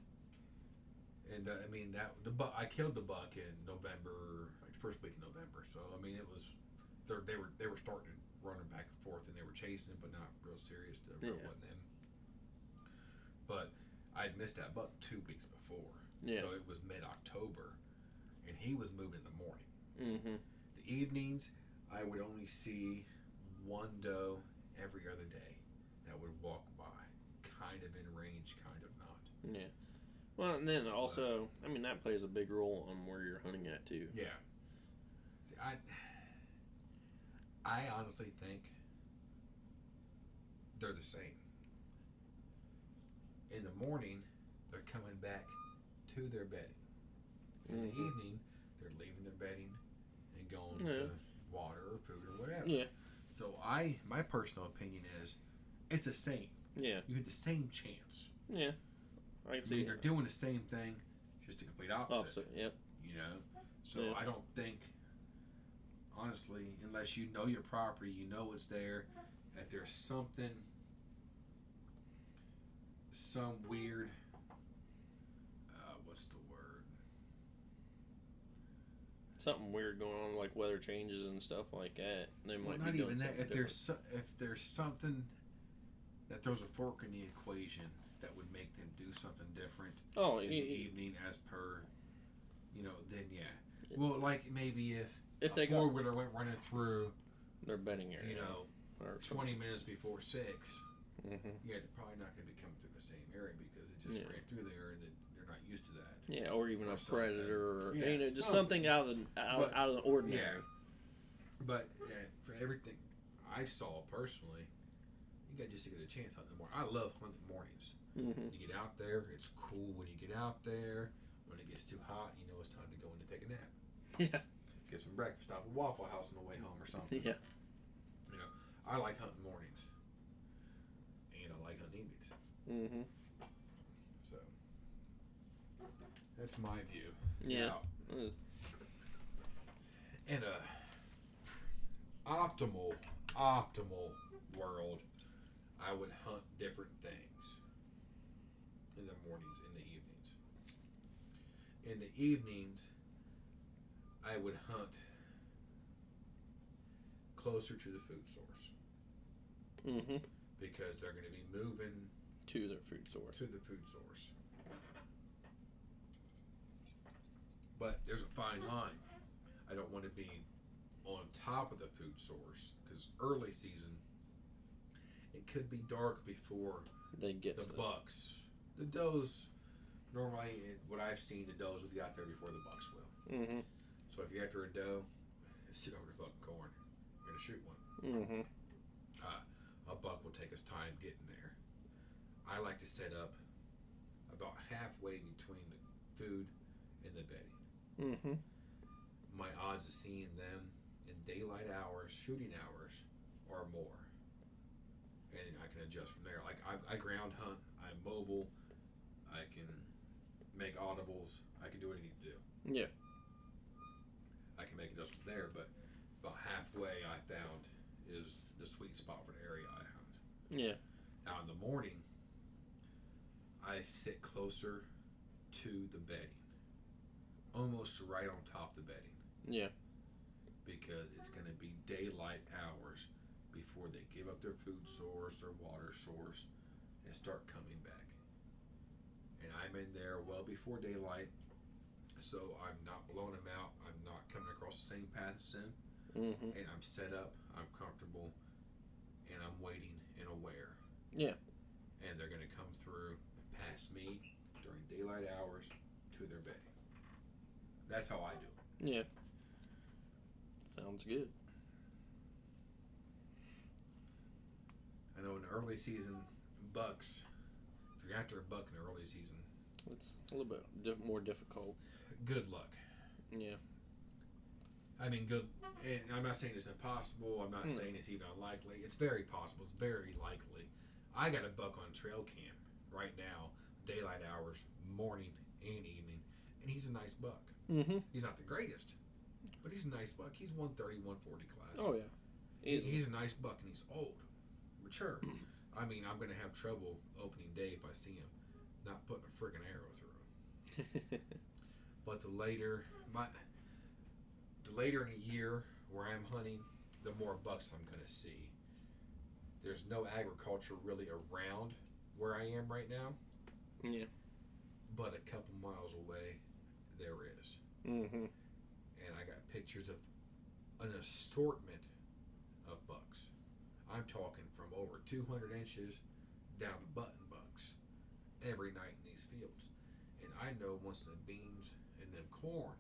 And uh, I mean that the buck I killed the buck in November, like the first week in November. So I mean it was, they're- were they were starting running back and forth and they were chasing it, but not real serious. The real Yeah. wasn't in. But I'd missed that buck two weeks before. Yeah. So it was mid October, and he was moving in the morning. Mhm. The evenings, I would only see one doe every other day that would walk by, kind of in range, kind of not. Yeah. Well, and then also, I mean, that plays a big role on where you're hunting at too. Yeah. I I honestly think they're the same. In the morning, they're coming back to their bedding. In the Mhm. evening, they're leaving their bedding and going Yeah. to water or food or whatever. Yeah. So I, my personal opinion is, it's the same. Yeah. You get the same chance. Yeah. I can see they're doing the same thing, just the complete opposite. opposite. Yep. you know so Yeah. i don't think honestly unless you know your property you know it's there that there's something some weird uh, what's the word Something weird going on, like weather changes and stuff like that. They well, might not be doing even that if there's so, if there's something that throws a fork in the equation that would make them do something different. Oh, in the evening as per you know then yeah well like maybe if if they four wheeler went running through their bedding area, you know or 20 minutes before 6 hmm you guys are probably not going to be coming through the same area because it just Yeah. ran through there and they're not used to that Yeah, or even Or a something. predator, or Yeah, you know, just something. something out of the out, But- out of the ordinary. Yeah. but yeah, for everything i saw personally you got just to get a chance hunting in the morning i love hunting mornings Mm-hmm. you get out there it's cool when you get out there when it gets too hot you know it's time to go in and take a nap Yeah. get some breakfast stop at waffle house on the way home or something Yeah. you know i like hunting mornings and i like hunting evenings Mm-hmm. So that's my view. Yeah. Now, in a optimal, optimal world, I would hunt different things in the mornings, in the evenings. In the evenings, I would hunt closer to the food source Mm-hmm. because they're going to be moving To their food source. to the food source. But there's a fine line. I don't want to be on top of the food source because early season, it could be dark before They get the bucks. The does, normally, what I've seen, the does will be out there before the bucks will. Mm-hmm. So if you're after a doe, sit over the fucking corn. You're gonna shoot one. Mm-hmm. a buck will take his time getting there. I like to set up about halfway between the food and the bedding. Mm-hmm. My odds of seeing them in daylight hours, shooting hours, or more. And I can adjust from there. Like I, I ground hunt, I'm mobile, I can make audibles, I can do what I need to do. Yeah. I can make adjustments from there, but about halfway I found is the sweet spot for the area I hunt. Yeah. Now in the morning, I sit closer to the bedding, almost right on top of the bedding, Yeah. because it's going to be daylight hours before they give up their food source or water source and start coming back. And I'm in there well before daylight, so I'm not blowing them out. I'm not coming across the same path as them, Mm-hmm. and I'm set up. I'm comfortable, and I'm waiting and aware. Yeah. and they're going to come through and pass me during daylight hours to their bedding. That's how I do it. Yeah. Sounds good. I know in the early season, bucks, if you're after a buck in the early season, It's a little bit di- more difficult. good luck. Yeah. I mean, good. And I'm not saying it's impossible. I'm not Hmm. saying it's even unlikely. It's very possible. It's very likely. I got a buck on trail cam right now, daylight hours, morning and evening, and he's a nice buck. Mm-hmm. He's not the greatest, but he's a nice buck. He's 130, 140 class. Oh yeah. He- he's a nice buck and he's old, mature. I mean, I'm going to have trouble opening day if I see him, not putting a friggin' arrow through him. But the later my the later in the year where I'm hunting, the more bucks I'm going to see. There's no agriculture really around where I am right now, yeah. but a couple miles away there is. Mm-hmm. and I got pictures of an assortment of bucks. I'm talking from over 200 inches down to button bucks every night in these fields. And I know once them beans and them corn,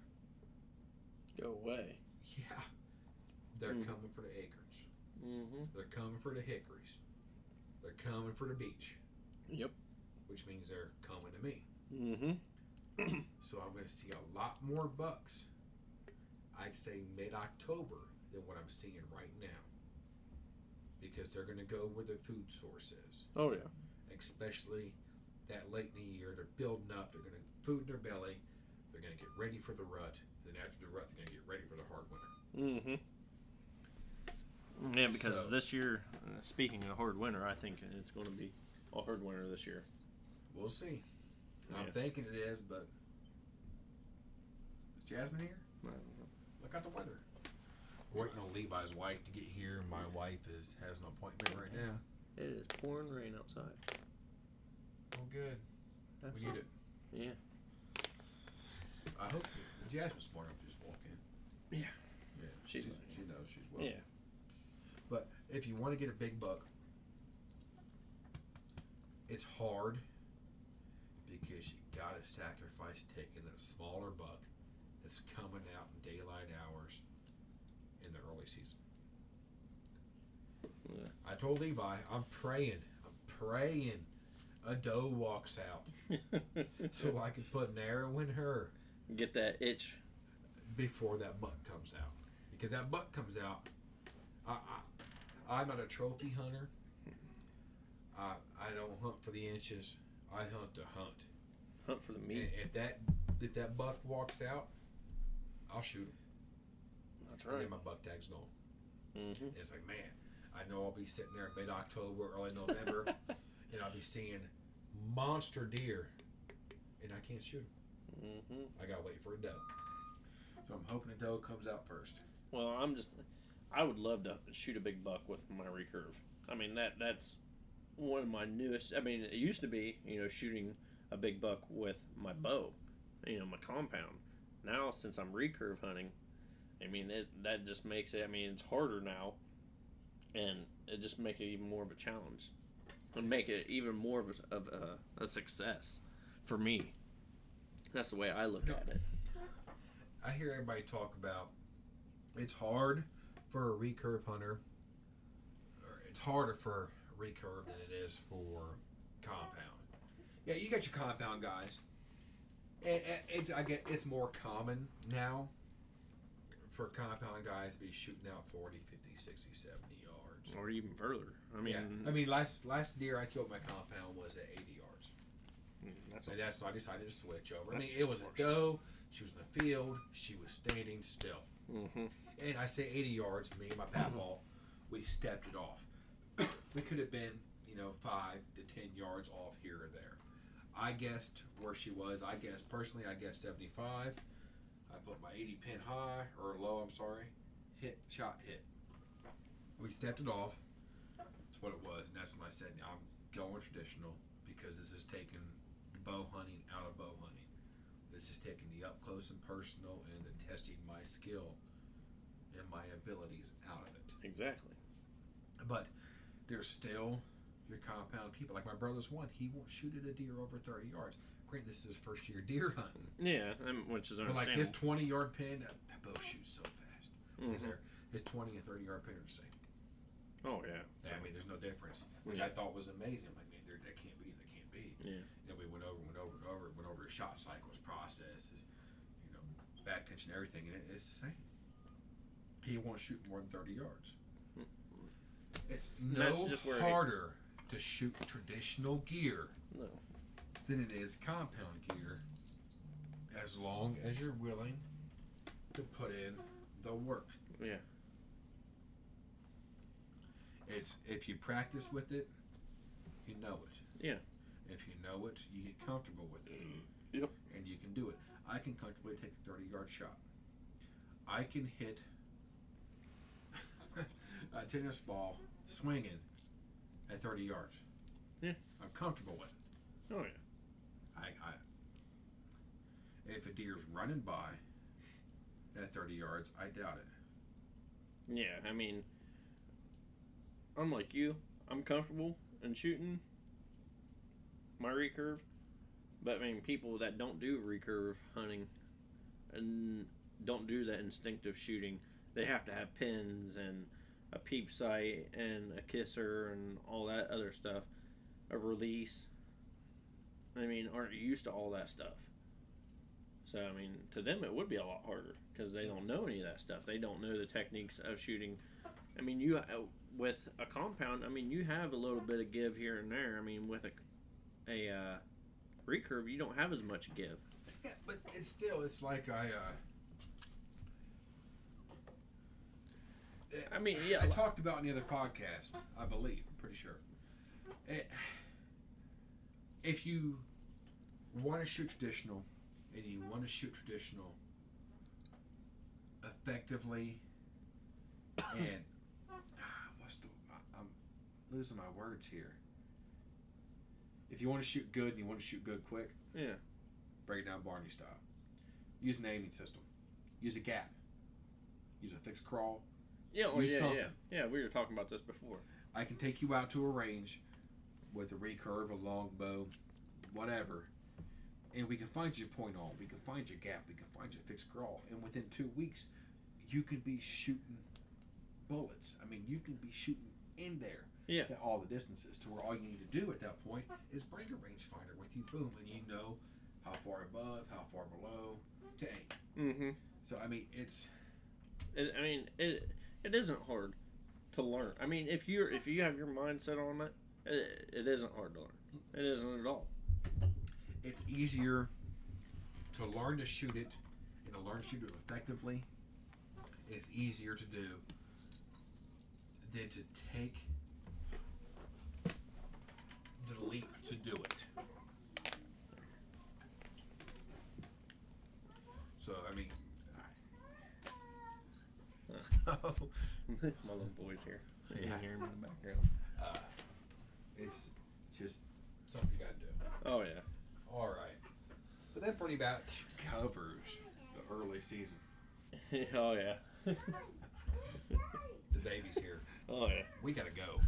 Go away. yeah, they're Hmm. coming for the acorns. Mm-hmm. They're coming for the hickories. They're coming for the beech, Yep. which means they're coming to me. Mm-hmm. So I'm going to see a lot more bucks, I'd say mid October, than what I'm seeing right now. Because they're going to go where the food source is, Oh yeah. especially that late in the year. They're building up, they're going to food in their belly, they're going to get ready for the rut. Then after the rut, they're going to get ready for the hard winter. Mm-hmm. Yeah, because So- this year, uh, speaking of hard winter, I think it's going to be a hard winter this year. We'll see. I'm Yeah. thinking it is, but. Is Jasmine here? I don't know. Look out the weather. We're waiting on Levi's wife to get here. My wife is has an appointment right now. It is pouring rain outside. Oh, good. We need it. Yeah. I hope Jasmine's smart enough to just walk in. Yeah. Yeah, She's she, she knows she's well. Yeah. But if you want to get a big buck, it's hard because you got to sacrifice taking that smaller buck that's coming out in daylight hours in the early season. Yeah. I told Levi, I'm praying, I'm praying a doe walks out so I can put an arrow in her Get that itch. before that buck comes out. Because that buck comes out, I, I, I'm not a trophy hunter. I, I don't hunt for the inches. I hunt to hunt. Hunt for the And meat. if that if that buck walks out, I'll shoot him. That's And right. then my buck tag's gone. Mm-hmm. And it's like, man, I know I'll be sitting there in mid October, early November, and I'll be seeing monster deer, and I can't shoot them. Mm-hmm. I gotta wait for a doe. So I'm hoping the doe comes out first. Well, I'm just. I would love to shoot a big buck with my recurve. I mean that that's one of my newest. I mean, it used to be you know shooting a big buck with my bow, you know my compound. Now since I'm recurve hunting, I mean it that just makes it. I mean it's harder now, and it just make it even more of a challenge, and make it even more of a, of a, a success for me. That's the way I look at it. I hear everybody talk about it's hard for a recurve hunter, or it's harder for recurve than it is for compound. Yeah, you got your compound guys, and and it's I get it's more common now for compound guys to be shooting out 40, 50, 60, 70 yards. or even further. I mean, yeah, I mean, last last deer I killed my compound was at 80 yards. mm, that's So that's why I decided to switch over. I mean, it was a doe. She was in the field. She was standing still. hmm And I say 80 yards. Me and my papaw, we stepped it off. We could have been, you know, five to 10 yards off here or there. I guessed where she was. I guessed personally. I guessed 75. I put my 80 pin high or low. I'm sorry. Hit shot hit. We stepped it off. That's what it was, and that's when I said I'm going traditional because this is taking bow hunting out of bow hunting. This is taking the up close and personal and the testing my skill and my abilities out of it. exactly. But there's still your compound people. Like my brother's one, he won't shoot at a deer over 30 yards. Great, this is his first year deer hunting. Yeah, um, which is But like his 20 yard pin, that, that bow shoots so fast. His, Mhm. air- his 20 and 30 yard pin are the same. Oh yeah, Yeah, I mean, there's no difference, which Yeah. I thought was amazing. I'm like, man, there, that can't be, that can't be. yeah. And we went over, went over, and over, went over his shot cycles, processes, you know, back tension, everything, and it, it's the same. He won't shoot more than 30 yards. It's no just where harder to shoot traditional gear No. than it is compound gear, as long as you're willing to put in the work. Yeah. It's if you practice with it, you know it. Yeah. If you know it, you get comfortable with it. Yep. And you can do it. I can comfortably take a 30 yard shot. I can hit a tennis ball swinging at 30 yards. Yeah. I'm comfortable with it. Oh yeah. I, I if a deer's running by at 30 yards, I doubt it. Yeah, I mean, I'm like you. I'm comfortable in shooting my recurve, but I mean, people that don't do recurve hunting and don't do that instinctive shooting, they have to have pins and a peep sight and a kisser and all that other stuff, a release. I mean, aren't used to all that stuff. So I mean, to them it would be a lot harder because they don't know any of that stuff. They don't know the techniques of shooting. I mean, you uh, with a compound. I mean, you have a little bit of give here and there. I mean, with a a uh, recurve, you don't have as much give. Yeah, but it's still, it's like I, uh, I mean, yeah, I talked about in the other podcast, I believe, I'm pretty sure. It, if you want to shoot traditional and you want to shoot traditional effectively and ah, what's the I- I'm losing my words here. If you want to shoot good and you want to shoot good quick, yeah, break it down Barney style. Use an aiming system. Use a gap. Use a fixed crawl. Yeah, oh, yeah, yeah, yeah. We were talking about this before. I can take you out to a range with a recurve, a longbow, whatever, and we can find your point on. We can find your gap. We can find your fixed crawl, and within two weeks, you can be shooting bullets. I mean, you can be shooting in there Yeah, at all the distances. To where all you need to do at that point is bring a rangefinder with you, boom, and you know how far above, how far below to aim. mm-hmm. So I mean, it's It, I mean, it it isn't hard to learn. I mean, if you're if you have your mindset on it, it, it isn't hard to learn. It isn't at all. it's easier to learn to shoot it and to learn to shoot it effectively. It's easier to do than to take the leap to do it. So I mean, My little boy's here. You Yeah. can hear him in the background. uh, it's just something you got to do. Oh yeah. All right, but that pretty much covers the early season. oh yeah. The baby's here. oh yeah. We gotta go.